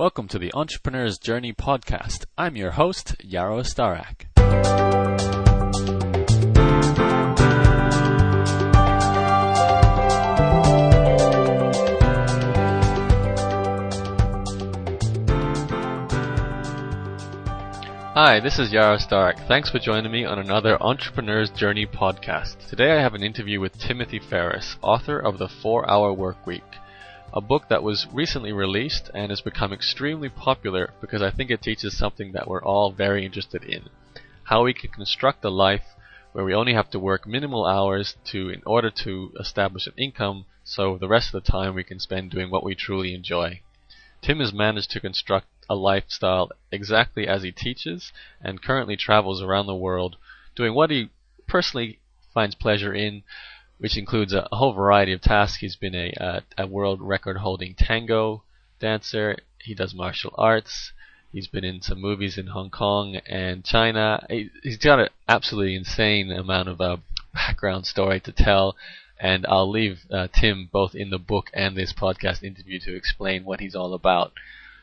Welcome to the Entrepreneur's Journey podcast. I'm your host, Yaro Starak. Hi, this is Yaro Starak. Thanks for joining me on another Entrepreneur's Journey podcast. Today I have an interview with Timothy Ferriss, author of The 4 Hour Work Week, a book that was recently released and has become extremely popular because I think it teaches something that we're all very interested in. How we can construct a life where we only have to work minimal hours to in order to establish an income so the rest of the time we can spend doing what we truly enjoy. Tim has managed to construct a lifestyle exactly as he teaches and currently travels around the world doing what he personally finds pleasure in, which includes a, whole variety of tasks. He's been a, a, a world record holding tango dancer, he does martial arts. He's been in some movies in Hong Kong and China. He, has got an absolutely insane amount of uh, background story to tell, and I'll leave uh, Tim both in the book and this podcast interview to explain what he's all about.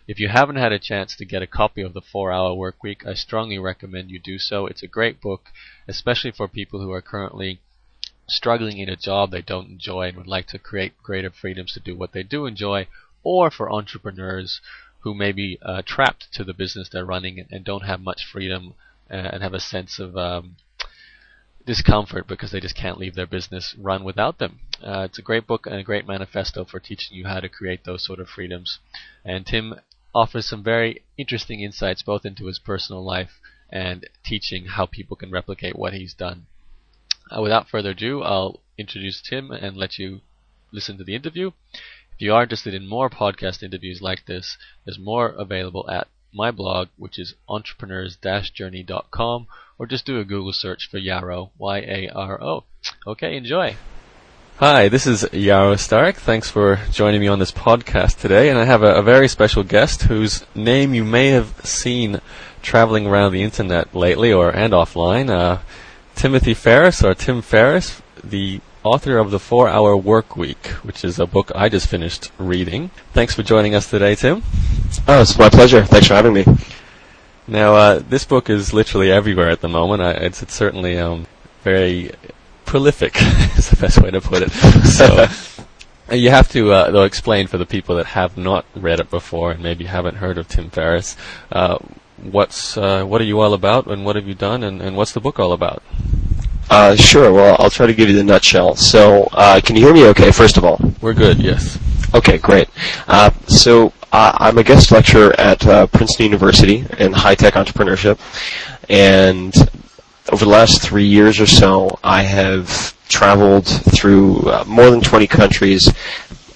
If you haven't had a chance to get a copy of the 4 Hour Work Week, I strongly recommend you do so. It's a great book, especially for people who are currently struggling in a job they don't enjoy and would like to create greater freedoms to do what they do enjoy, or for entrepreneurs who may be uh, trapped to the business they're running and, don't have much freedom uh, and have a sense of um, discomfort because they just can't leave their business run without them. Uh, it's a great book and a great manifesto for teaching you how to create those sort of freedoms. And Tim offers some very interesting insights both into his personal life and teaching how people can replicate what he's done. Uh, without further ado, I'll introduce Tim and let you listen to the interview. If you are interested in more podcast interviews like this, there's more available at my blog, which is entrepreneurs-journey.com, or just do a Google search for Yaro, Y-A-R-O. Okay, enjoy. Hi, this is Yaro Starak. Thanks for joining me on this podcast today. And I have a, a, very special guest whose name you may have seen traveling around the internet lately or and offline. Uh, Timothy Ferriss, or Tim Ferriss, the author of The Four Hour Work Week, which is a book I just finished reading. Thanks for joining us today, Tim. Oh, it's my pleasure. Thanks for having me. Now, uh, this book is literally everywhere at the moment. I, it's, it's certainly um, very prolific is the best way to put it. So you have to uh, though explain for the people that have not read it before and maybe haven't heard of Tim Ferriss. Uh, what's uh, what are you all about, and what have you done, and, and what's the book all about? Uh, sure. Well, I'll try to give you the nutshell. So, uh, can you hear me? Okay. First of all, we're good. Yes. Okay. Great. Uh, so. I'm a guest lecturer at Princeton University in high-tech entrepreneurship, and over the last three years or so, I have traveled through uh, more than 20 countries,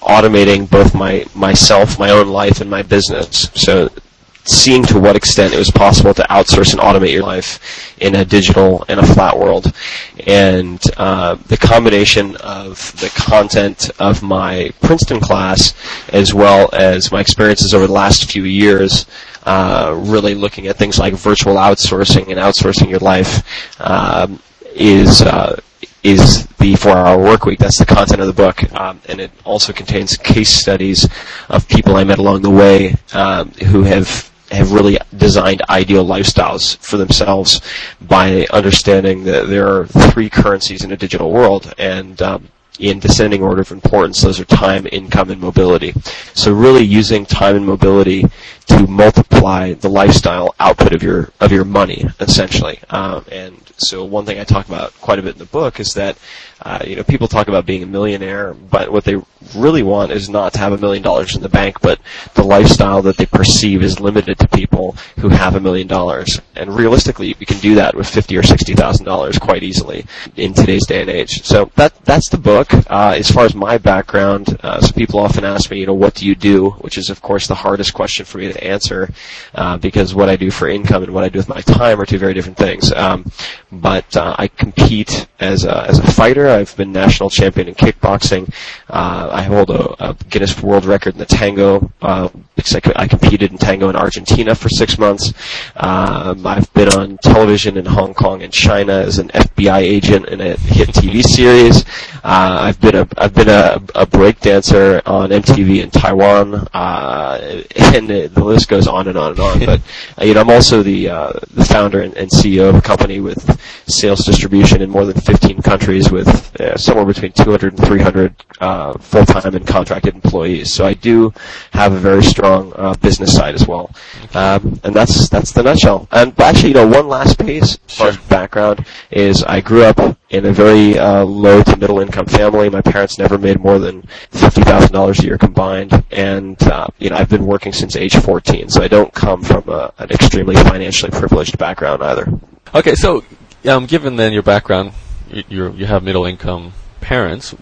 automating both my myself, my own life, and my business. So, seeing to what extent it was possible to outsource and automate your life in a digital and a flat world, and uh, the combination of the content of my Princeton class, as well as my experiences over the last few years uh, really looking at things like virtual outsourcing and outsourcing your life um, is uh, is the four-hour work week. That's the content of the book, um, and it also contains case studies of people I met along the way um, who have have really designed ideal lifestyles for themselves by understanding that there are three currencies in a digital world, and um, in descending order of importance, those are time, income, and mobility. So really using time and mobility to multiply the lifestyle output of your of your money, essentially. Um, and so one thing I talk about quite a bit in the book is that uh, you know people talk about being a millionaire, but what they really want is not to have a million dollars in the bank, but the lifestyle that they perceive is limited to people who have a million dollars. And realistically, we can do that with fifty or sixty thousand dollars quite easily in today's day and age. So that that's the book. Uh, as far as my background, uh, so people often ask me, you know, what do you do? Which is of course the hardest question for me to answer uh, because what I do for income and what I do with my time are two very different things. Um, but uh, I compete as a, as a fighter. I've been national champion in kickboxing. Uh, I hold a, a, Guinness World Record in the tango uh, I, competed in tango in Argentina for six months. Um, I've been on television in Hong Kong and China as an FBI agent in a hit TV series. Uh, I've been a I've been a, a break dancer on MTV in Taiwan, uh, and the list goes on and on and on. but uh, you know, I'm also the uh, the founder and, and, CEO of a company with sales distribution in more than 15 countries, with uh, somewhere between 200 and 300 uh, full-time and contracted employees. So I do have a very strong uh, business side as well, um, and that's that's the nutshell. And actually, you know, one last piece sure. background is I grew up in a very uh, low to middle income family. My parents never made more than fifty thousand dollars a year combined, and uh, you know I've been working since age fourteen, so I don't come from a, an extremely financially privileged background either. Okay, so um, given then your background, you you have middle income parents.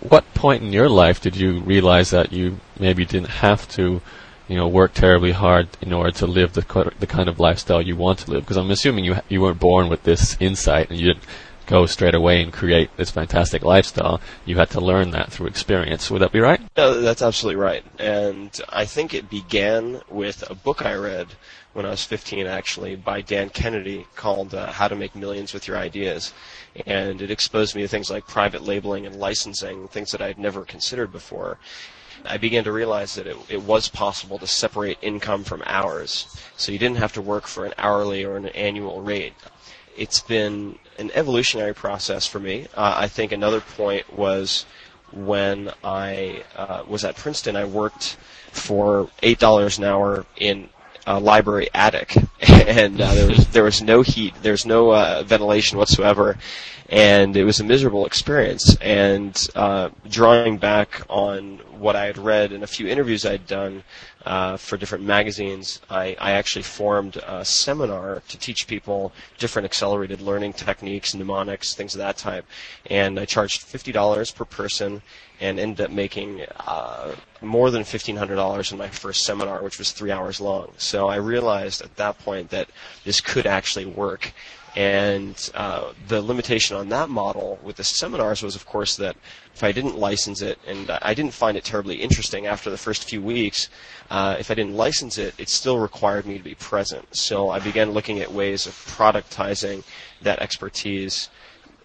What point in your life did you realize that you maybe didn't have to you know, work terribly hard in order to live the the kind of lifestyle you want to live? Because I'm assuming you you weren't born with this insight and you didn't go straight away and create this fantastic lifestyle. You had to learn that through experience. Would that be right? No, that's absolutely right. And I think it began with a book I read when I was 15, actually, by Dan Kennedy called uh, How to Make Millions with Your Ideas. And it exposed me to things like private labeling and licensing, things that I had never considered before. I began to realize that it, it was possible to separate income from hours. So you didn't have to work for an hourly or an annual rate. It's been an evolutionary process for me. Uh, I think another point was when I uh, was at Princeton, I worked for eight dollars an hour in a library attic, and uh, there was there was no heat, there's no uh, ventilation whatsoever, and it was a miserable experience. And uh, drawing back on what I had read in a few interviews I'd done uh, for different magazines, I, I, actually formed a seminar to teach people different accelerated learning techniques, mnemonics, things of that type. And I charged $50 per person and ended up making uh, more than $1,500 in my first seminar, which was three hours long. So I realized at that point that this could actually work. And uh, the limitation on that model with the seminars was, of course, that if I didn't license it, and I didn't find it terribly interesting after the first few weeks, uh, if I didn't license it, it still required me to be present. So I began looking at ways of productizing that expertise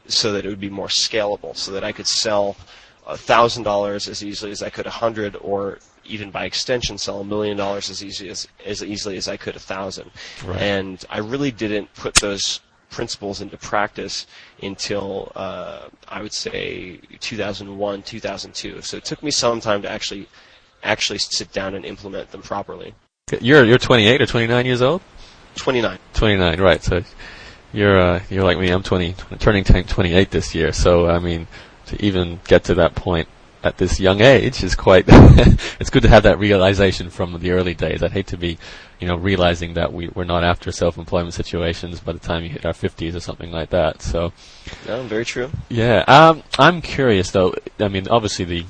so that it would be more scalable, so that I could sell thousand dollars as easily as I could a hundred, or even by extension sell a million dollars as easy as as easily as I could a thousand. Right. And I really didn't put those principles into practice until uh, I would say 2001, 2002. So it took me some time to actually actually sit down and implement them properly. You're you're 28 or 29 years old. 29. 29, right? So you're uh, you're like me. I'm 20, turning 28 this year. So I mean, to even get to that point at this young age is quite. it's good to have that realization from the early days. I'd hate to be, you know, realizing that we we're not after self-employment situations by the time you hit our 50s or something like that. So. Yeah, very true. Yeah, um, I'm curious though. I mean, obviously the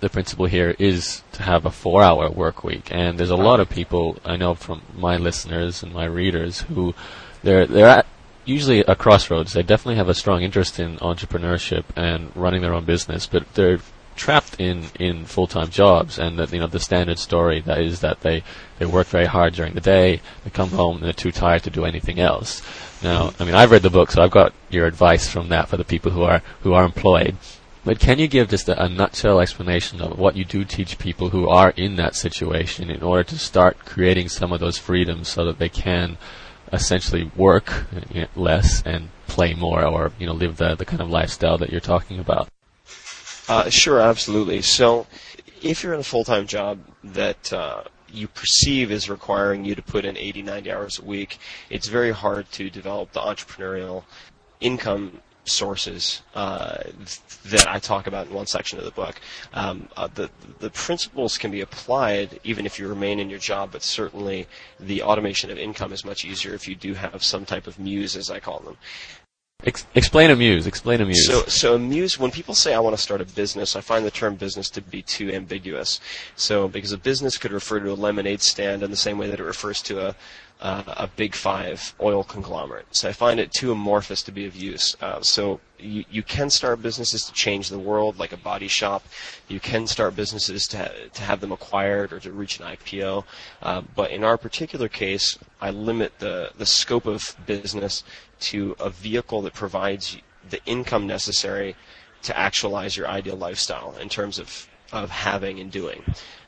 the principle here is to have a four-hour work week, and there's a lot of people I know from my listeners and my readers who they're they're at usually a crossroads. They definitely have a strong interest in entrepreneurship and running their own business, but they're trapped in, in full time jobs and that you know the standard story that is that they, they work very hard during the day, they come mm-hmm. home and they're too tired to do anything else. Now, I mean I've read the book so I've got your advice from that for the people who are who are employed. But can you give just a, a nutshell explanation of what you do teach people who are in that situation in order to start creating some of those freedoms so that they can essentially work less and play more, or you know, live the the kind of lifestyle that you're talking about? Uh, sure, absolutely. So, if you're in a full-time job that uh, you perceive is requiring you to put in 80, 90 hours a week, it's very hard to develop the entrepreneurial income sources uh, that I talk about in one section of the book. Um, uh, the the principles can be applied even if you remain in your job, but certainly the automation of income is much easier if you do have some type of muse, as I call them. Ex- explain a muse. Explain a muse. So, so a muse. When people say I want to start a business, I find the term business to be too ambiguous. So, because a business could refer to a lemonade stand in the same way that it refers to a uh, a big five oil conglomerate. So I find it too amorphous to be of use. Uh, so you, you can start businesses to change the world, like a body shop. You can start businesses to, ha- to have them acquired or to reach an IPO. Uh, but in our particular case, I limit the, the scope of business to a vehicle that provides the income necessary to actualize your ideal lifestyle in terms of of having and doing.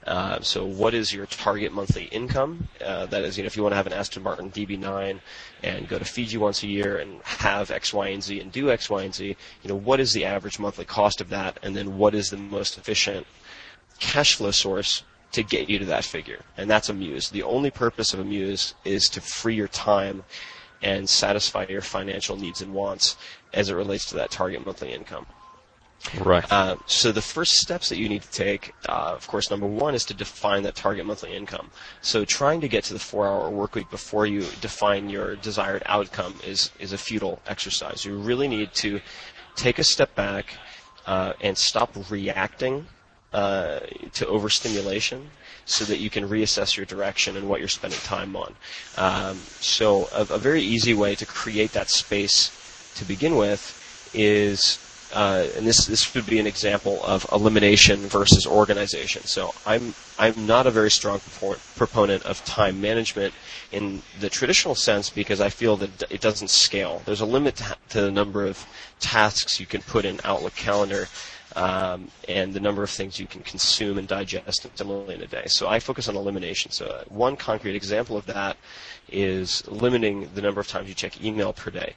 Uh, so, what is your target monthly income? Uh, that is, you know, if you want to have an Aston Martin DB9 and go to Fiji once a year and have X, Y, and Z and do X, Y, and Z, you know, what is the average monthly cost of that? And then, what is the most efficient cash flow source to get you to that figure? And that's a muse. The only purpose of a muse is to free your time and satisfy your financial needs and wants as it relates to that target monthly income. Right. Uh, so the first steps that you need to take, uh, of course, number one is to define that target monthly income. So trying to get to the four-hour work week before you define your desired outcome is is a futile exercise. You really need to take a step back uh, and stop reacting uh, to overstimulation so that you can reassess your direction and what you're spending time on. Um, so a, a very easy way to create that space to begin with is uh, and this this would be an example of elimination versus organization. So I'm I'm not a very strong proponent of time management in the traditional sense because I feel that it doesn't scale. There's a limit to, the number of tasks you can put in Outlook Calendar. Um, and the number of things you can consume and digest similarly in a day. So I focus on elimination. So uh, one concrete example of that is limiting the number of times you check email per day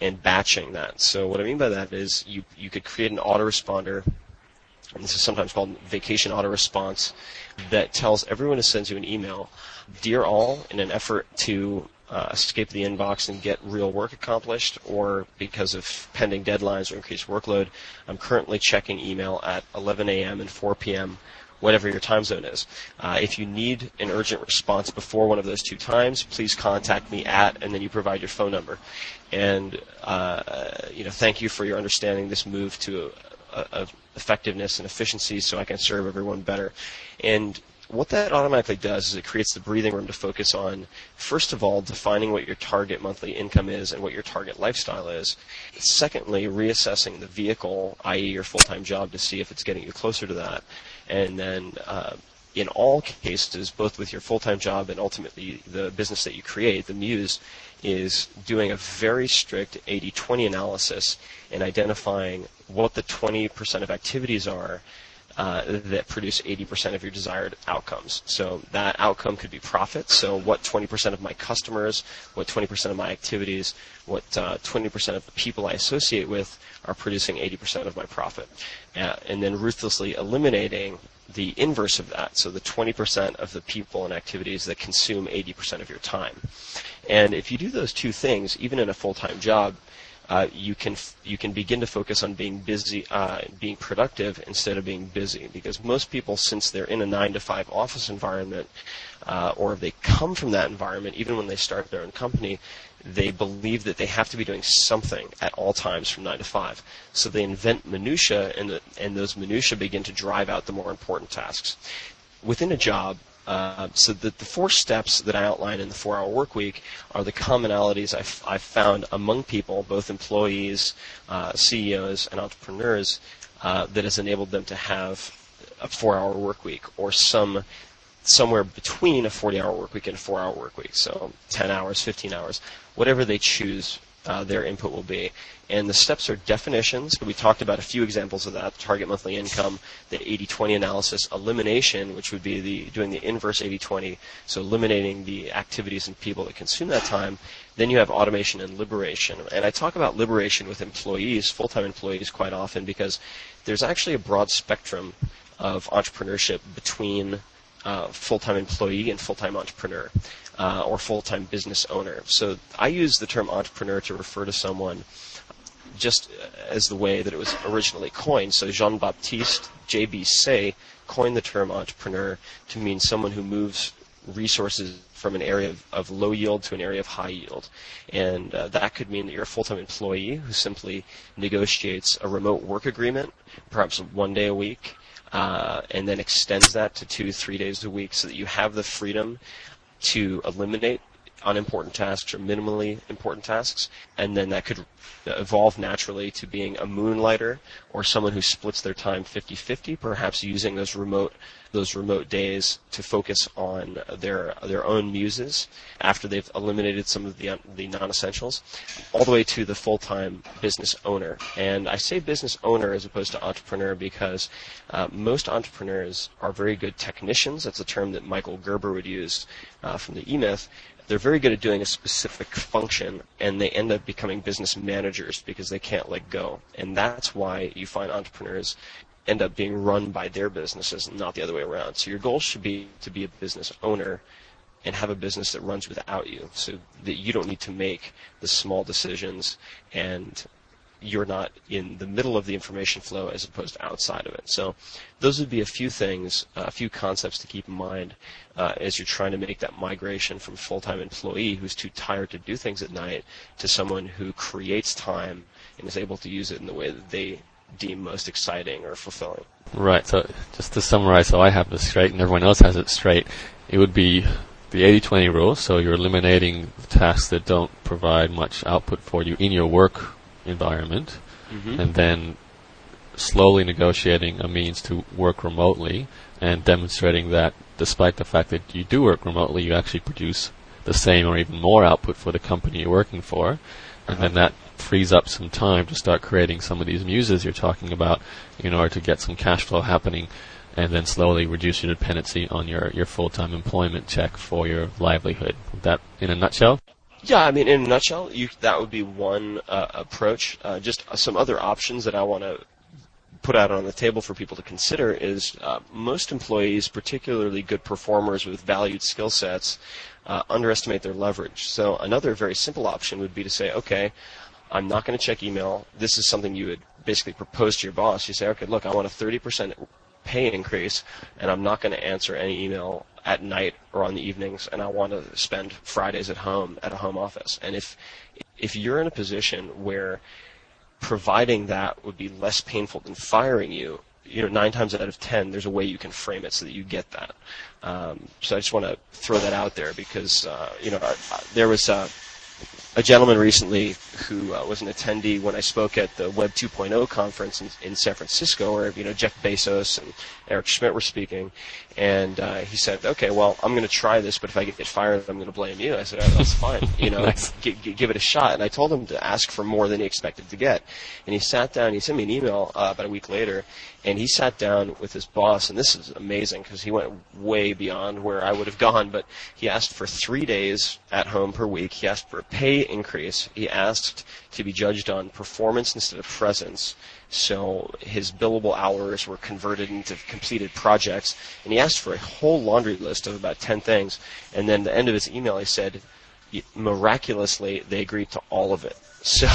and batching that. So what I mean by that is you you could create an autoresponder, and this is sometimes called vacation auto-response, that tells everyone who sends you an email, dear all, in an effort to uh, escape the inbox and get real work accomplished, or because of pending deadlines or increased workload, I'm currently checking email at 11 a.m. and 4 p.m whatever your time zone is. Uh, if you need an urgent response before one of those two times, please contact me at, and then you provide your phone number. And uh, you know, thank you for your understanding this move to a, a effectiveness and efficiency, so I can serve everyone better. And what that automatically does is it creates the breathing room to focus on, first of all, defining what your target monthly income is and what your target lifestyle is. Secondly, reassessing the vehicle, i.e., your full time job, to see if it's getting you closer to that and then uh, in all cases, both with your full-time job and ultimately the business that you create, the Muse is doing a very strict 80-20 analysis and identifying what the 20% of activities are uh, that produce 80% of your desired outcomes. So that outcome could be profit. So what 20% of my customers, what 20% of my activities, what uh, 20% of the people I associate with are producing 80% of my profit. Uh, and then ruthlessly eliminating the inverse of that, so the 20% of the people and activities that consume 80% of your time. And if you do those two things, even in a full-time job, uh, you can you can begin to focus on being busy, uh, being productive instead of being busy. Because most people, since they're in a nine to five office environment, uh, or they come from that environment, even when they start their own company, they believe that they have to be doing something at all times from nine to five. So they invent minutia, and the, and those minutia begin to drive out the more important tasks. Within a job, uh, so the, the four steps that I outline in the four-hour work week are the commonalities I've, I've found among people, both employees, uh, CEOs, and entrepreneurs, uh, that has enabled them to have a four-hour work week or some somewhere between a 40-hour work week and a four-hour work week. So 10 hours, 15 hours, whatever they choose uh, their input will be. And the steps are definitions. We talked about a few examples of that: target monthly income, the 80-20 analysis, elimination, which would be the doing the inverse 80-20, so eliminating the activities and people that consume that time. Then you have automation and liberation. And I talk about liberation with employees, full-time employees, quite often because there's actually a broad spectrum of entrepreneurship between uh, full-time employee and full-time entrepreneur uh, or full-time business owner. So I use the term entrepreneur to refer to someone just as the way that it was originally coined. So Jean Baptiste J.B. Say coined the term entrepreneur to mean someone who moves resources from an area of, of low yield to an area of high yield. And uh, that could mean that you're a full-time employee who simply negotiates a remote work agreement, perhaps one day a week, uh, and then extends that to two, three days a week so that you have the freedom to eliminate unimportant tasks or minimally important tasks, and then that could evolve naturally to being a moonlighter or someone who splits their time 50-50, perhaps using those remote those remote days to focus on their their own muses after they've eliminated some of the the non-essentials, all the way to the full-time business owner. And I say business owner as opposed to entrepreneur because uh, most entrepreneurs are very good technicians. That's a term that Michael Gerber would use uh, from the E-Myth. They're very good at doing a specific function, and they end up becoming business managers because they can't let go. And that's why you find entrepreneurs end up being run by their businesses, not the other way around. So your goal should be to be a business owner and have a business that runs without you so that you don't need to make the small decisions and you're not in the middle of the information flow as opposed to outside of it. So those would be a few things, uh, a few concepts to keep in mind uh, as you're trying to make that migration from full-time employee who's too tired to do things at night to someone who creates time and is able to use it in the way that they deem most exciting or fulfilling. Right. So just to summarize, so I have this straight and everyone else has it straight. It would be the 80-20 rule. So you're eliminating tasks that don't provide much output for you in your work environment, mm-hmm. and then slowly negotiating a means to work remotely and demonstrating that despite the fact that you do work remotely, you actually produce the same or even more output for the company you're working for. And uh-huh. then that frees up some time to start creating some of these muses you're talking about in order to get some cash flow happening and then slowly reduce your dependency on your, your full-time employment check for your livelihood. That in a nutshell? Yeah, I mean, in a nutshell, you, that would be one uh, approach. Uh, just some other options that I want to put out on the table for people to consider is uh, most employees, particularly good performers with valued skill sets, uh, underestimate their leverage. So another very simple option would be to say, okay, I'm not going to check email. This is something you would basically propose to your boss. You say, okay, look, I want a 30% pay increase, and I'm not going to answer any email at night or on the evenings, and I want to spend Fridays at home at a home office. And if if you're in a position where providing that would be less painful than firing you, you know, nine times out of ten, there's a way you can frame it so that you get that. Um, so I just want to throw that out there because uh, you know there was. Uh, a gentleman recently who uh, was an attendee when I spoke at the Web 2.0 conference in, in, San Francisco, where you know Jeff Bezos and Eric Schmidt were speaking, and uh, he said, "Okay, well, I'm going to try this, but if I get fired, I'm going to blame you." I said, oh, "That's fine, you know, nice. g- g- give it a shot." And I told him to ask for more than he expected to get, and he sat down. He sent me an email uh, about a week later, and he sat down with his boss, and this is amazing because he went way beyond where I would have gone. But he asked for three days at home per week. He asked for a pay increase. He asked to be judged on performance instead of presence. So his billable hours were converted into completed projects, and he asked for a whole laundry list of about 10 things. And then at the end of his email, he said, miraculously, they agreed to all of it. So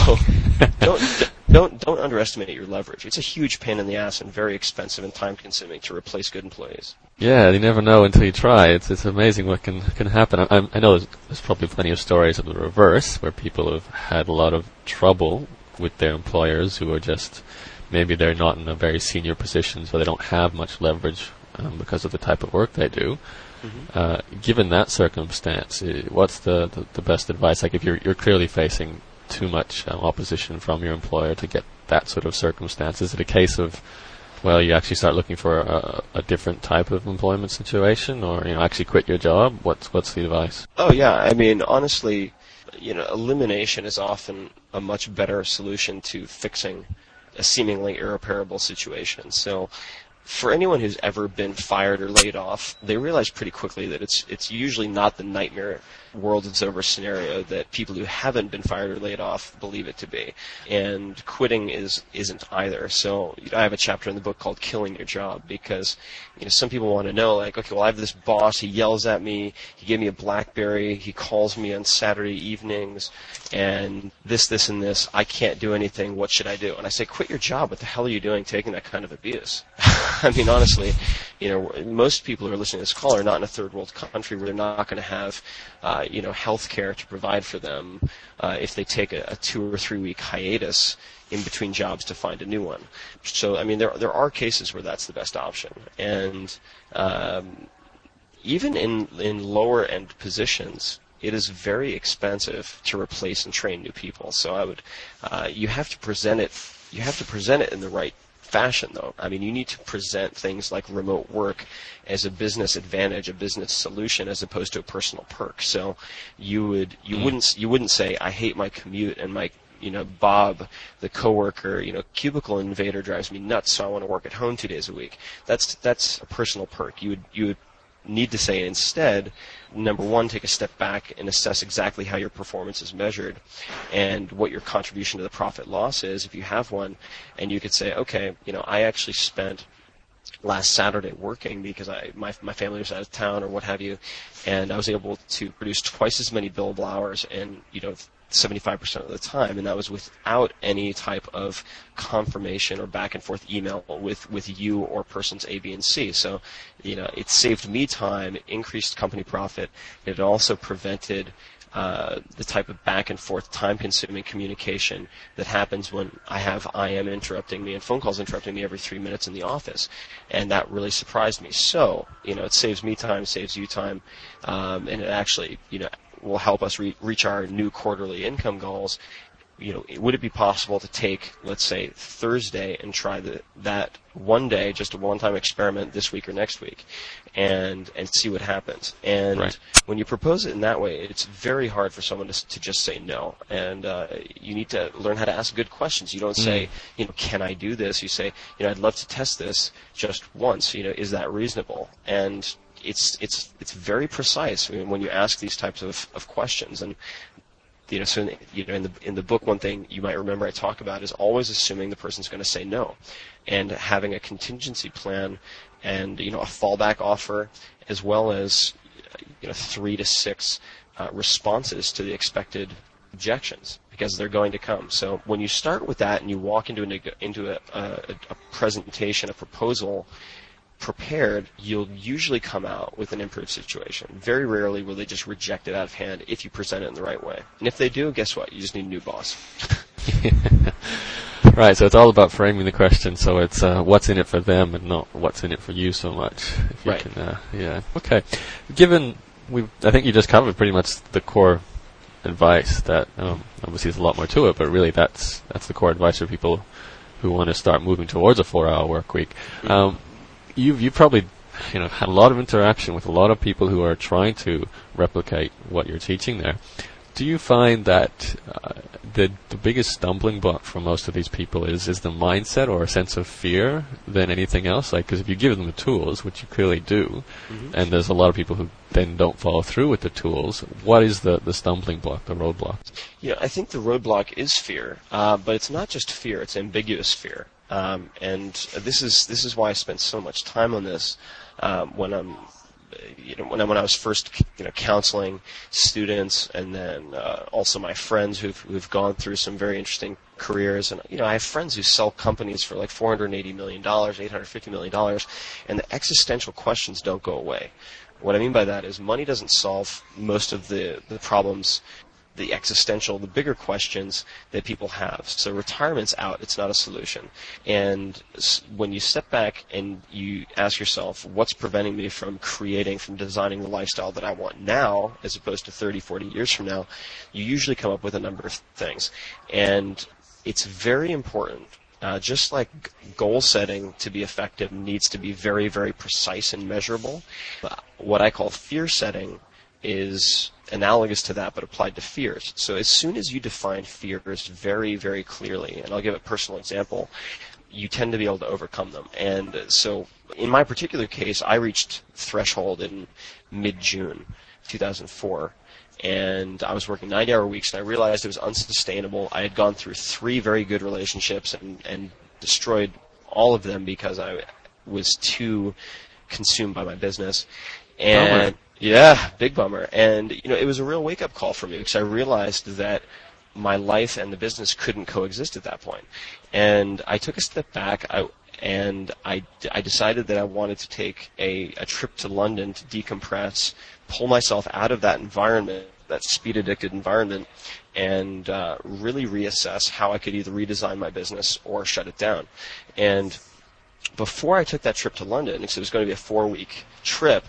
don't don't don't underestimate your leverage. It's a huge pain in the ass and very expensive and time consuming to replace good employees. Yeah, you never know until you try. It's it's amazing what can can happen. I, I know there's, there's probably plenty of stories of the reverse where people have had a lot of trouble with their employers who are just maybe they're not in a very senior position, so they don't have much leverage um, because of the type of work they do. Mm-hmm. Uh, given that circumstance, uh, what's the, the, the, best advice? Like if you're you're clearly facing too much um, opposition from your employer to get that sort of circumstance, is it a case of well, you actually start looking for a, a, different type of employment situation, or you know, actually quit your job? What's what's the advice? Oh yeah, I mean, honestly, you know, elimination is often a much better solution to fixing a seemingly irreparable situation. So for anyone who's ever been fired or laid off, they realize pretty quickly that it's it's usually not the nightmare world is over scenario that people who haven't been fired or laid off believe it to be. And quitting is isn't either. So you know, I have a chapter in the book called "Killing Your Job" because you know some people want to know like, okay, well I have this boss, he yells at me, he gave me a BlackBerry, he calls me on Saturday evenings, and this, this, and this. I can't do anything. What should I do? And I say, quit your job. What the hell are you doing taking that kind of abuse? I mean, honestly, you know, most people who are listening to this call are not in a third world country where they're not going to have, uh, you know, health care to provide for them uh, if they take a, a two or three week hiatus in between jobs to find a new one. So, I mean, there there are cases where that's the best option, and um, even in in lower end positions, it is very expensive to replace and train new people. So I would, uh, you have to present it, you have to present it in the right fashion, though. I mean, you need to present things like remote work as a business advantage, a business solution, as opposed to a personal perk. So, you would you mm. wouldn't you wouldn't say I hate my commute and my you know Bob, the coworker, you know cubicle invader drives me nuts, so I want to work at home two days a week. That's that's a personal perk. You would you would need to say instead, number one, take a step back and assess exactly how your performance is measured and what your contribution to the profit loss is, if you have one. And you could say, okay, you know, I actually spent last Saturday working because I my my family was out of town or what have you, and I was able to produce twice as many billable hours in you know 75% of the time, and that was without any type of confirmation or back and forth email with, with you or persons A, B, and C. So, you know, it saved me time, increased company profit. It also prevented uh, the type of back and forth time consuming communication that happens when I have IM interrupting me and phone calls interrupting me every three minutes in the office. And that really surprised me. So, you know, it saves me time, saves you time, um, and it actually, you know, will help us re- reach our new quarterly income goals. You know, would it be possible to take, let's say, Thursday and try the, that one day, just a one-time experiment this week or next week, and and see what happens? And right. when you propose it in that way, it's very hard for someone to, to just say no. And uh, you need to learn how to ask good questions. You don't say, mm. you know, can I do this? You say, you know, I'd love to test this just once. You know, is that reasonable? And it's it's it's very precise when you ask these types of, of questions and you know so in, you know in the in the book one thing you might remember I talk about is always assuming the person's going to say no and having a contingency plan and you know a fallback offer as well as you know 3 to 6 uh, responses to the expected objections because they're going to come. So when you start with that and you walk into a into a, a, a presentation, a proposal, prepared, you'll usually come out with an improved situation. Very rarely will they just reject it out of hand if you present it in the right way. And if they do, guess what? You just need a new boss. right, so it's all about framing the question so it's uh, what's in it for them and not what's in it for you so much. You right. Can, uh, yeah. Okay. Given we I think you just covered pretty much the core advice that um, obviously there's a lot more to it, but really that's that's the core advice for people who want to start moving towards a four-hour work week. Mm-hmm. Um, you've you probably you know had a lot of interaction with a lot of people who are trying to replicate what you're teaching there. Do you find that uh, the the biggest stumbling block for most of these people is is the mindset or a sense of fear than anything else? Like, because if you give them the tools, which you clearly do, mm-hmm. and there's a lot of people who then don't follow through with the tools, what is the the stumbling block, the roadblock? Yeah, I think the roadblock is fear, uh, but it's not just fear; it's ambiguous fear. Um, and this is this is why I spent so much time on this um, when I'm you know when I, when I was first you know counseling students and then uh, also my friends who've who've gone through some very interesting careers. And you know I have friends who sell companies for like 480 million dollars 850 million dollars and the existential questions don't go away. What I mean by that is money doesn't solve most of the, the problems the existential, the bigger questions that people have. So retirement's out; it's not a solution. And when you step back and you ask yourself, what's preventing me from creating, from designing the lifestyle that I want now, as opposed to 30, 40 years from now, you usually come up with a number of things. And it's very important uh, just like goal setting to be effective needs to be very, very precise and measurable, what I call fear setting is analogous to that but applied to fears. So as soon as you define fears very, very clearly, and I'll give a personal example, you tend to be able to overcome them. And so in my particular case, I reached threshold in mid-June 2004 and I was working 90 hour weeks and I realized it was unsustainable. I had gone through three very good relationships and, and destroyed all of them because I was too consumed by my business. And yeah, big bummer. And you know, it was a real wake up call for me because I realized that my life and the business couldn't coexist at that point. And I took a step back. I and I, I decided that I wanted to take a, a trip to London to decompress, pull myself out of that environment, that speed addicted environment, and uh, really reassess how I could either redesign my business or shut it down. And before I took that trip to London, because it was going to be a four week trip,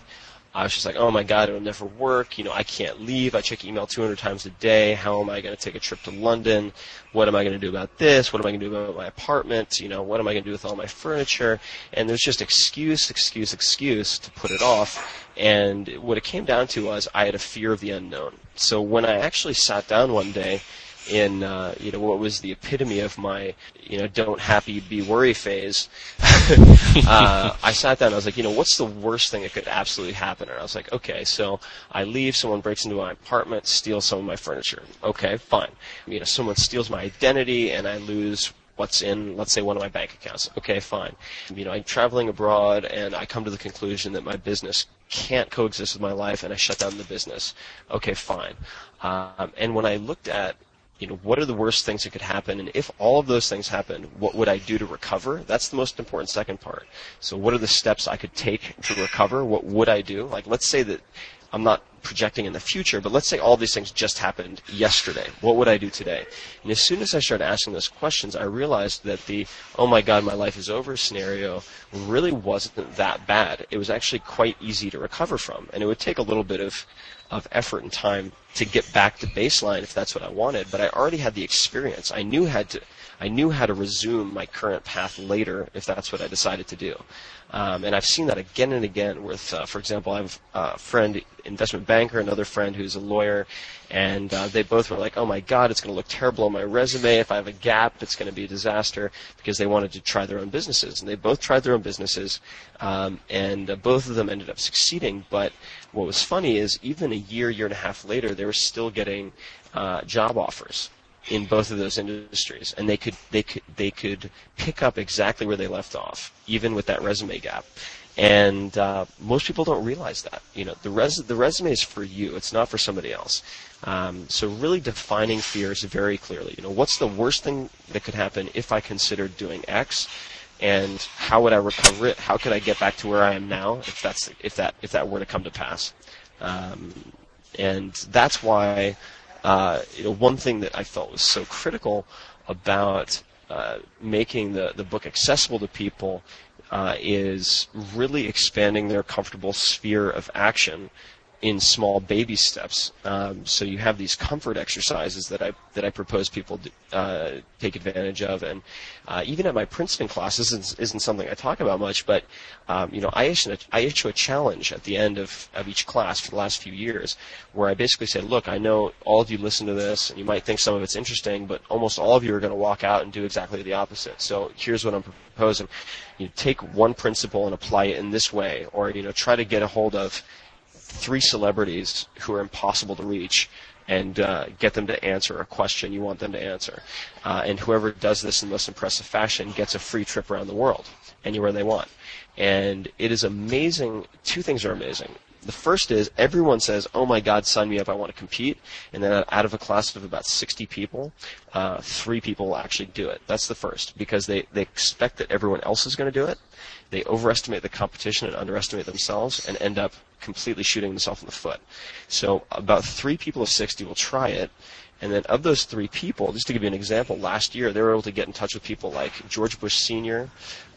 I was just like, oh my god, it'll never work. You know, I can't leave. I check email 200 times a day. How am I going to take a trip to London? What am I going to do about this? What am I going to do about my apartment? You know, what am I going to do with all my furniture? And there's just excuse, excuse, excuse to put it off. And what it came down to was I had a fear of the unknown. So when I actually sat down one day in uh, you know what was the epitome of my you know don't happy be worry phase. uh, I sat down. and I was like, you know, what's the worst thing that could absolutely happen? And I was like, okay, so I leave. Someone breaks into my apartment, steals some of my furniture. Okay, fine. You know, someone steals my identity, and I lose what's in, let's say, one of my bank accounts. Okay, fine. You know, I'm traveling abroad and I come to the conclusion that my business can't coexist with my life and I shut down the business. Okay, fine. Um, and when I looked at you know, what are the worst things that could happen? And if all of those things happen, what would I do to recover? That's the most important second part. So what are the steps I could take to recover? What would I do? Like, let's say that I'm not projecting in the future, but let's say all these things just happened yesterday. What would I do today? And as soon as I started asking those questions, I realized that the, oh my God, my life is over scenario really wasn't that bad. It was actually quite easy to recover from. And it would take a little bit of of effort and time to get back to baseline if that's what I wanted. But I already had the experience. I knew how to I knew how to resume my current path later if that's what I decided to do. Um, and I've seen that again and again with, uh, for example, I have a friend, investment banker, another friend who's a lawyer, and uh, they both were like, "Oh my God, it's going to look terrible on my resume. If I have a gap, it's going to be a disaster." Because they wanted to try their own businesses, and they both tried their own businesses, um, and uh, both of them ended up succeeding. But what was funny is, even a year, year and a half later, they were still getting uh, job offers in both of those industries, and they could they could they could pick up exactly where they left off, even with that resume gap. And uh, most people don't realize that. You know, the res the resume is for you; it's not for somebody else. Um, so really defining fears very clearly. You know, what's the worst thing that could happen if I considered doing X, and how would I recover it? How could I get back to where I am now if that's if that if that were to come to pass? Um, and that's why uh, you know, one thing that I felt was so critical about uh, making the, the book accessible to people uh, is really expanding their comfortable sphere of action in small baby steps. Um, so you have these comfort exercises that I that I propose people uh, take advantage of, and uh, even at my Princeton classes isn't, isn't something I talk about much. But um, you know, I issue, issue a challenge at the end of, of each class for the last few years, where I basically say, look, I know all of you listen to this, and you might think some of it's interesting, but almost all of you are going to walk out and do exactly the opposite. So here's what I'm proposing: you take one principle and apply it in this way, or you know, try to get a hold of three celebrities who are impossible to reach and uh, get them to answer a question you want them to answer. Uh, and whoever does this in the most impressive fashion gets a free trip around the world, anywhere they want. And it is amazing. Two things are amazing. The first is everyone says, "Oh my God, sign me up! I want to compete." And then out of a class of about 60 people, uh, three people actually do it. That's the first because they they expect that everyone else is going to do it. They overestimate the competition and underestimate themselves, and end up completely shooting themselves in the foot. So about three people of 60 will try it, and then of those three people, just to give you an example, last year they were able to get in touch with people like George Bush Sr.,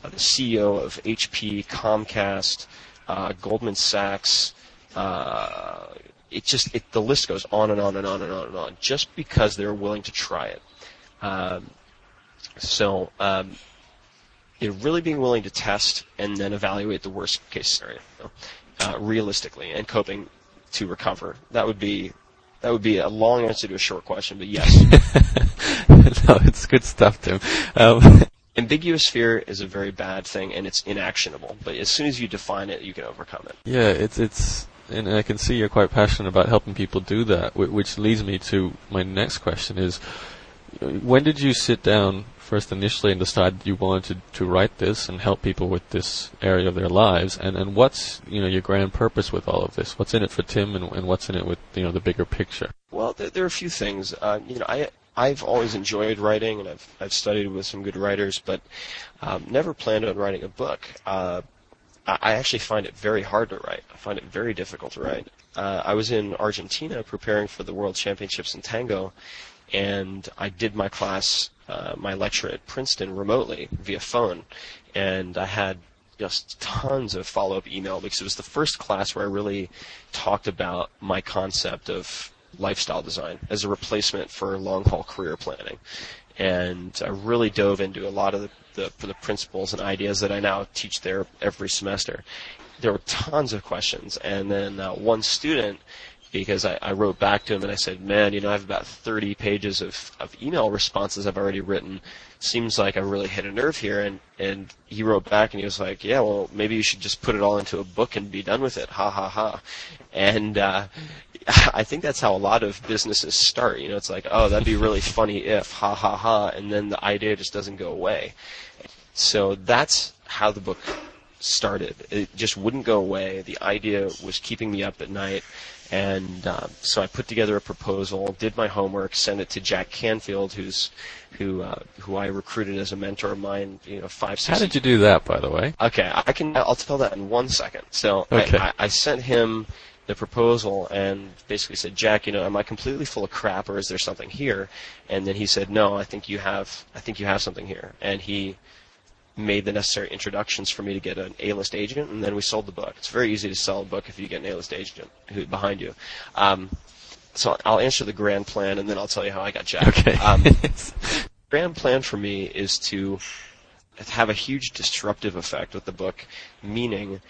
uh, the CEO of HP, Comcast, uh, Goldman Sachs. Uh, it just it, the list goes on and on and on and on and on, just because they're willing to try it. Um, so um, really being willing to test and then evaluate the worst case scenario uh, realistically and coping to recover. That would be that would be a long answer to a short question, but yes. no, it's good stuff, Tim. Um, ambiguous fear is a very bad thing and it's inactionable. But as soon as you define it, you can overcome it. Yeah, it's it's and I can see you're quite passionate about helping people do that, which leads me to my next question: is when did you sit down first initially and decide you wanted to, to write this and help people with this area of their lives? And, and what's you know your grand purpose with all of this? What's in it for Tim, and, and what's in it with you know the bigger picture? Well, there, there are a few things. Uh, you know, I I've always enjoyed writing, and I've I've studied with some good writers, but um, never planned on writing a book. Uh, I actually find it very hard to write. I find it very difficult to write. Uh, I was in Argentina preparing for the World Championships in tango, and I did my class, uh, my lecture at Princeton remotely via phone, and I had just tons of follow-up email because it was the first class where I really talked about my concept of lifestyle design as a replacement for long-haul career planning. And I really dove into a lot of the, the, the principles and ideas that I now teach there every semester. There were tons of questions, and then uh, one student because I, I wrote back to him and I said, man, you know, I have about 30 pages of, of email responses I've already written. Seems like I really hit a nerve here. And, and he wrote back and he was like, yeah, well, maybe you should just put it all into a book and be done with it. Ha ha ha. And, uh, I think that's how a lot of businesses start. You know, it's like, oh, that'd be really funny if, ha ha ha, and then the idea just doesn't go away. So that's how the book started. It just wouldn't go away. The idea was keeping me up at night. And uh, so I put together a proposal, did my homework, sent it to Jack Canfield, who's who uh, who I recruited as a mentor of mine, you know, five six. How did you do that, by the way? Okay, I can. I'll tell that in one second. So okay. I, I, I sent him the proposal and basically said, Jack, you know, am I completely full of crap or is there something here? And then he said, No, I think you have. I think you have something here. And he made the necessary introductions for me to get an A-list agent, and then we sold the book. It's very easy to sell a book if you get an A-list agent who behind you. Um, so I'll answer the grand plan, and then I'll tell you how I got Jack. Okay. Um, grand plan for me is to have a huge disruptive effect with the book, meaning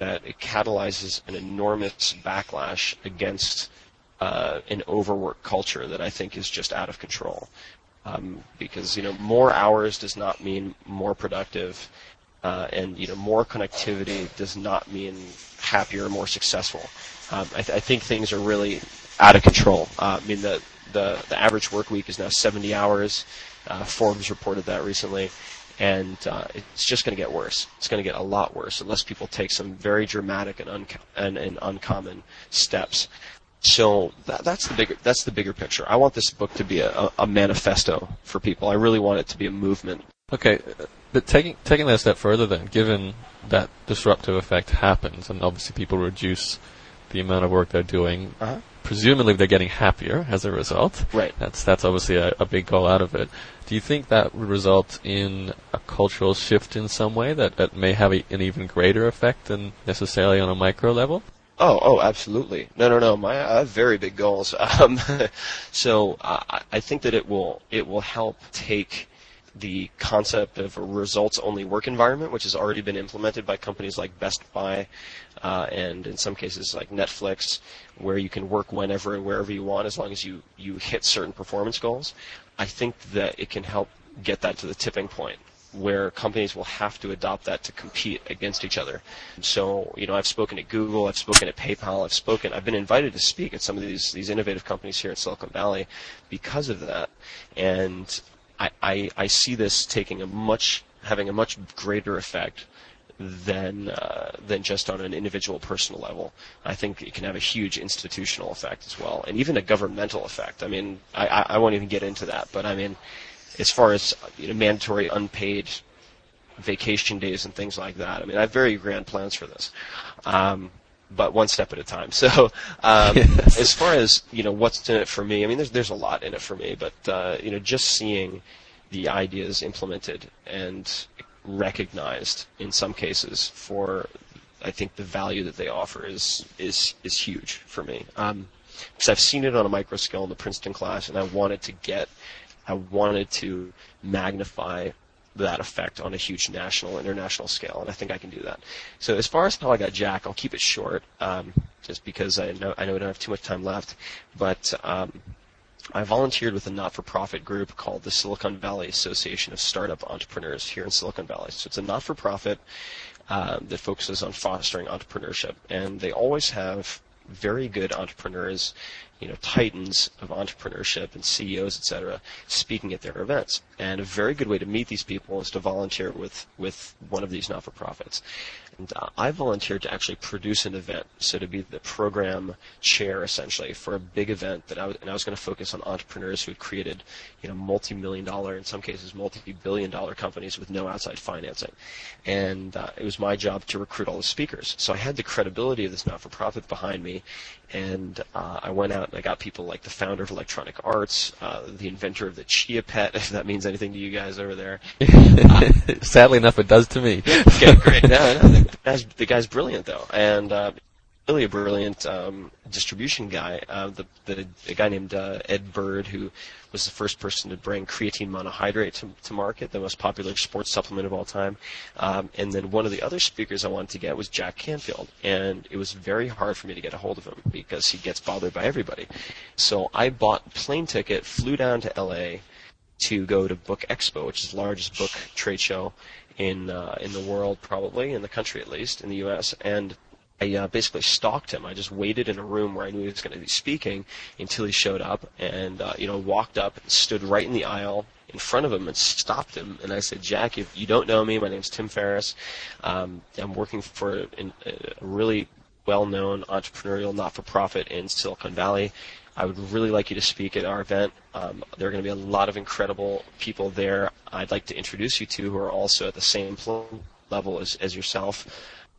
that it catalyzes an enormous backlash against uh, an overwork culture that I think is just out of control um, because you know more hours does not mean more productive, uh, and you know more connectivity does not mean happier, or more successful. Um, I, th- I, think things are really out of control. Uh, I mean the, the the average work week is now 70 hours. Uh, Forbes reported that recently. And uh, it's just going to get worse. It's going to get a lot worse unless people take some very dramatic and, unco- and, and uncommon steps. So that, that's the bigger that's the bigger picture. I want this book to be a, a manifesto for people. I really want it to be a movement. Okay, but taking taking that a step further, then, given that disruptive effect happens, and obviously people reduce the amount of work they're doing, uh-huh. Presumably they're getting happier as a result. Right. That's that's obviously a, a big goal out of it. Do you think that would result in a cultural shift in some way that, that may have a, an even greater effect than necessarily on a micro level? Oh, oh, absolutely. No, no, no. My, I have very big goals. Um, so uh, I think that it will it will help take the concept of a results-only work environment, which has already been implemented by companies like Best Buy, uh, and in some cases like Netflix, where you can work whenever and wherever you want as long as you you hit certain performance goals. I think that it can help get that to the tipping point where companies will have to adopt that to compete against each other. So, you know, I've spoken at Google, I've spoken at PayPal, I've spoken, I've been invited to speak at some of these these innovative companies here in Silicon Valley because of that, and I I, I see this taking a much having a much greater effect than uh, than just on an individual personal level. I think it can have a huge institutional effect as well, and even a governmental effect. I mean, I, I won't even get into that, but I mean, as far as you know, mandatory unpaid vacation days and things like that. I mean, I have very grand plans for this. Um, but one step at a time. So, um, yes. as far as you know, what's in it for me? I mean, there's there's a lot in it for me, but uh, you know, just seeing the ideas implemented and recognized in some cases for, I think the value that they offer is is is huge for me. Um, because I've seen it on a micro scale in the Princeton class, and I wanted to get I wanted to magnify that effect on a huge national, international scale, and I think I can do that. So as far as how I got Jack, I'll keep it short, um, just because I know I know I don't have too much time left. But um, I volunteered with a not-for-profit group called the Silicon Valley Association of Startup Entrepreneurs here in Silicon Valley. So it's a not-for-profit uh, that focuses on fostering entrepreneurship, and they always have very good entrepreneurs you know, titans of entrepreneurship and CEOs, et cetera, speaking at their events. And a very good way to meet these people is to volunteer with, with one of these not-for-profits. And uh, I volunteered to actually produce an event, so to be the program chair essentially for a big event that I was, and I was going to focus on entrepreneurs who had created, you know, multi-million dollar, in some cases multi-billion dollar companies with no outside financing. And uh, it was my job to recruit all the speakers. So I had the credibility of this not-for-profit behind me, and uh, I went out I got people like the founder of Electronic Arts, uh, the inventor of the Chia Pet, if that means anything to you guys over there. Sadly enough, it does to me. okay, great. No, no, the guy's, the guy's brilliant though, and uh, really a brilliant um, distribution guy. Uh, the, the, the guy named uh, Ed Byrd, who was the first person to bring creatine monohydrate to, to market, the most popular sports supplement of all time. Um, and then one of the other speakers I wanted to get was Jack Canfield, and it was very hard for me to get a hold of him because he gets bothered by everybody. So I bought a plane ticket, flew down to L.A. to go to Book Expo, which is the largest book trade show in uh, in the world, probably in the country at least, in the U.S. and I uh, basically stalked him. I just waited in a room where I knew he was going to be speaking until he showed up, and uh, you know, walked up and stood right in the aisle in front of him and stopped him. And I said, Jack, if you don't know me, my name's Tim Ferriss. Um, I'm working for a, a really well-known entrepreneurial not-for-profit in Silicon Valley. I would really like you to speak at our event. Um, there are going to be a lot of incredible people there. I'd like to introduce you to who are also at the same level as, as yourself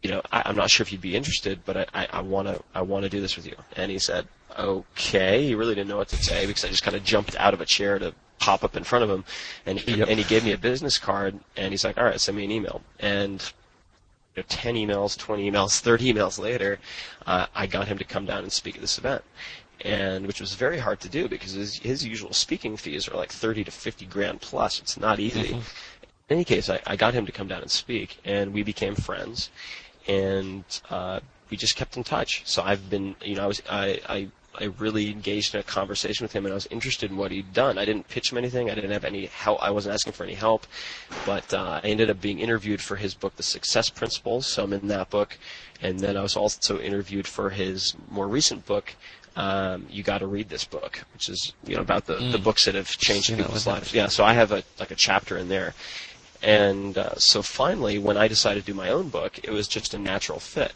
you know, I, am not sure if you'd be interested, but I want to I want to do this with you. And he said, okay. He really didn't know what to say because I just kind of jumped out of a chair to pop up in front of him, and he, yep. and he gave me a business card, and he's like, all right, send me an email. And you know, 10 emails, 20 emails, 30 emails later, uh, I got him to come down and speak at this event. And which was very hard to do because his, his usual speaking fees are like 30 to 50 grand plus. It's not easy. Mm-hmm. In any case, I, I got him to come down and speak, and we became friends and uh, we just kept in touch. So I've been, you know, I was I, I I really engaged in a conversation with him, and I was interested in what he'd done. I didn't pitch him anything. I didn't have any help. I wasn't asking for any help, but uh, I ended up being interviewed for his book, The Success Principles. So I'm in that book, and then I was also interviewed for his more recent book. Um, you got to read this book, which is you know about the, mm. the books that have changed people's lives. Yeah, so I have a like a chapter in there, and uh, so finally, when I decided to do my own book, it was just a natural fit.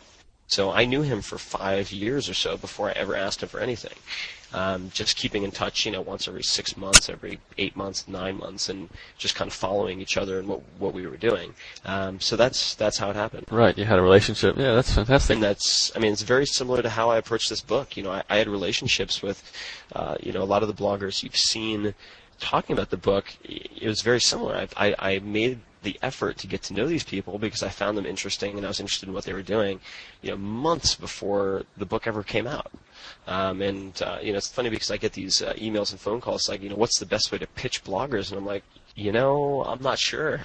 So I knew him for five years or so before I ever asked him for anything. Um, just keeping in touch, you know, once every six months, every eight months, nine months, and just kind of following each other and what what we were doing. Um, so that's that's how it happened. Right, you had a relationship. Yeah, that's fantastic. And that's, I mean, it's very similar to how I approached this book. You know, I, I had relationships with, uh, you know, a lot of the bloggers you've seen talking about the book, it was very similar. I, I, I made the effort to get to know these people because I found them interesting and I was interested in what they were doing, you know, months before the book ever came out. Um, and uh, you know, it's funny because I get these uh, emails and phone calls like, you know, what's the best way to pitch bloggers? And I'm like, you know, I'm not sure.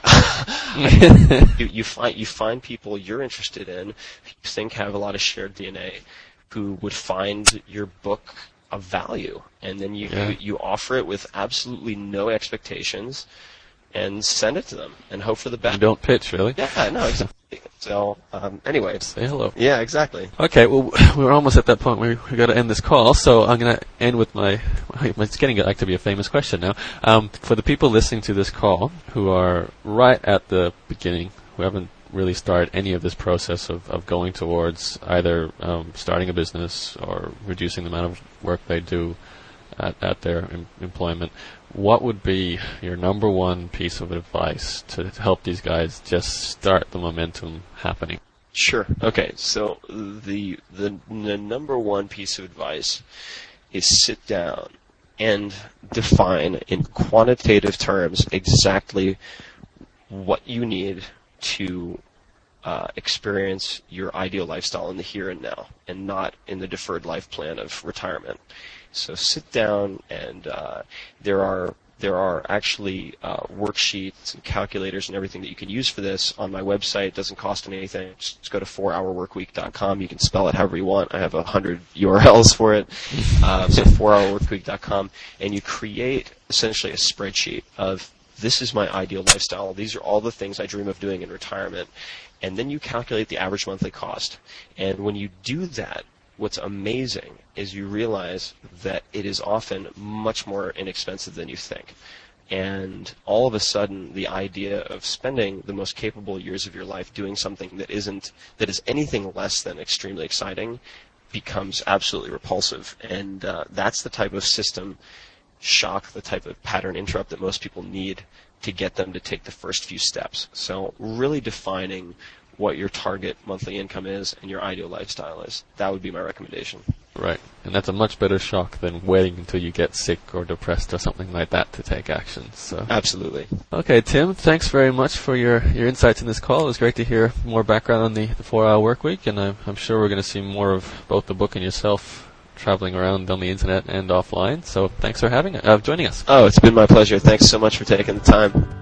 you, you find you find people you're interested in, you think have a lot of shared DNA, who would find your book of value, and then you, yeah. you you offer it with absolutely no expectations, and send it to them and hope for the best. You don't pitch, really? Yeah, no, exactly. So, um, anyway. Say hello. Yeah, exactly. Okay, well, we're almost at that point where we got to end this call, so I'm going to end with my, it's getting like to be a famous question now. Um, for the people listening to this call who are right at the beginning, who haven't really start any of this process of, of going towards either um, starting a business or reducing the amount of work they do at, at their em- employment, what would be your number one piece of advice to help these guys just start the momentum happening? Sure. Okay. So the, the the number one piece of advice is sit down and define in quantitative terms exactly what you need to uh, experience your ideal lifestyle in the here and now, and not in the deferred life plan of retirement. So sit down, and uh, there are there are actually uh, worksheets and calculators and everything that you can use for this on my website. It doesn't cost anything. Just go to 4hourworkweek.com. You can spell it however you want. I have a hundred URLs for it. Um, so 4hourworkweek.com, and you create essentially a spreadsheet of this is my ideal lifestyle. These are all the things I dream of doing in retirement. And then you calculate the average monthly cost. And when you do that, what's amazing is you realize that it is often much more inexpensive than you think. And all of a sudden, the idea of spending the most capable years of your life doing something that isn't, that is anything less than extremely exciting becomes absolutely repulsive. And uh, that's the type of system shock, the type of pattern interrupt that most people need to get them to take the first few steps. So really defining what your target monthly income is and your ideal lifestyle is. That would be my recommendation. Right. And that's a much better shock than waiting until you get sick or depressed or something like that to take action. So Absolutely. Okay, Tim, thanks very much for your, your insights in this call. It was great to hear more background on the, the four hour work week and I'm, I'm sure we're going to see more of both the book and yourself traveling around on the internet and offline. So thanks for having uh, joining us. Oh, it's been my pleasure. Thanks so much for taking the time.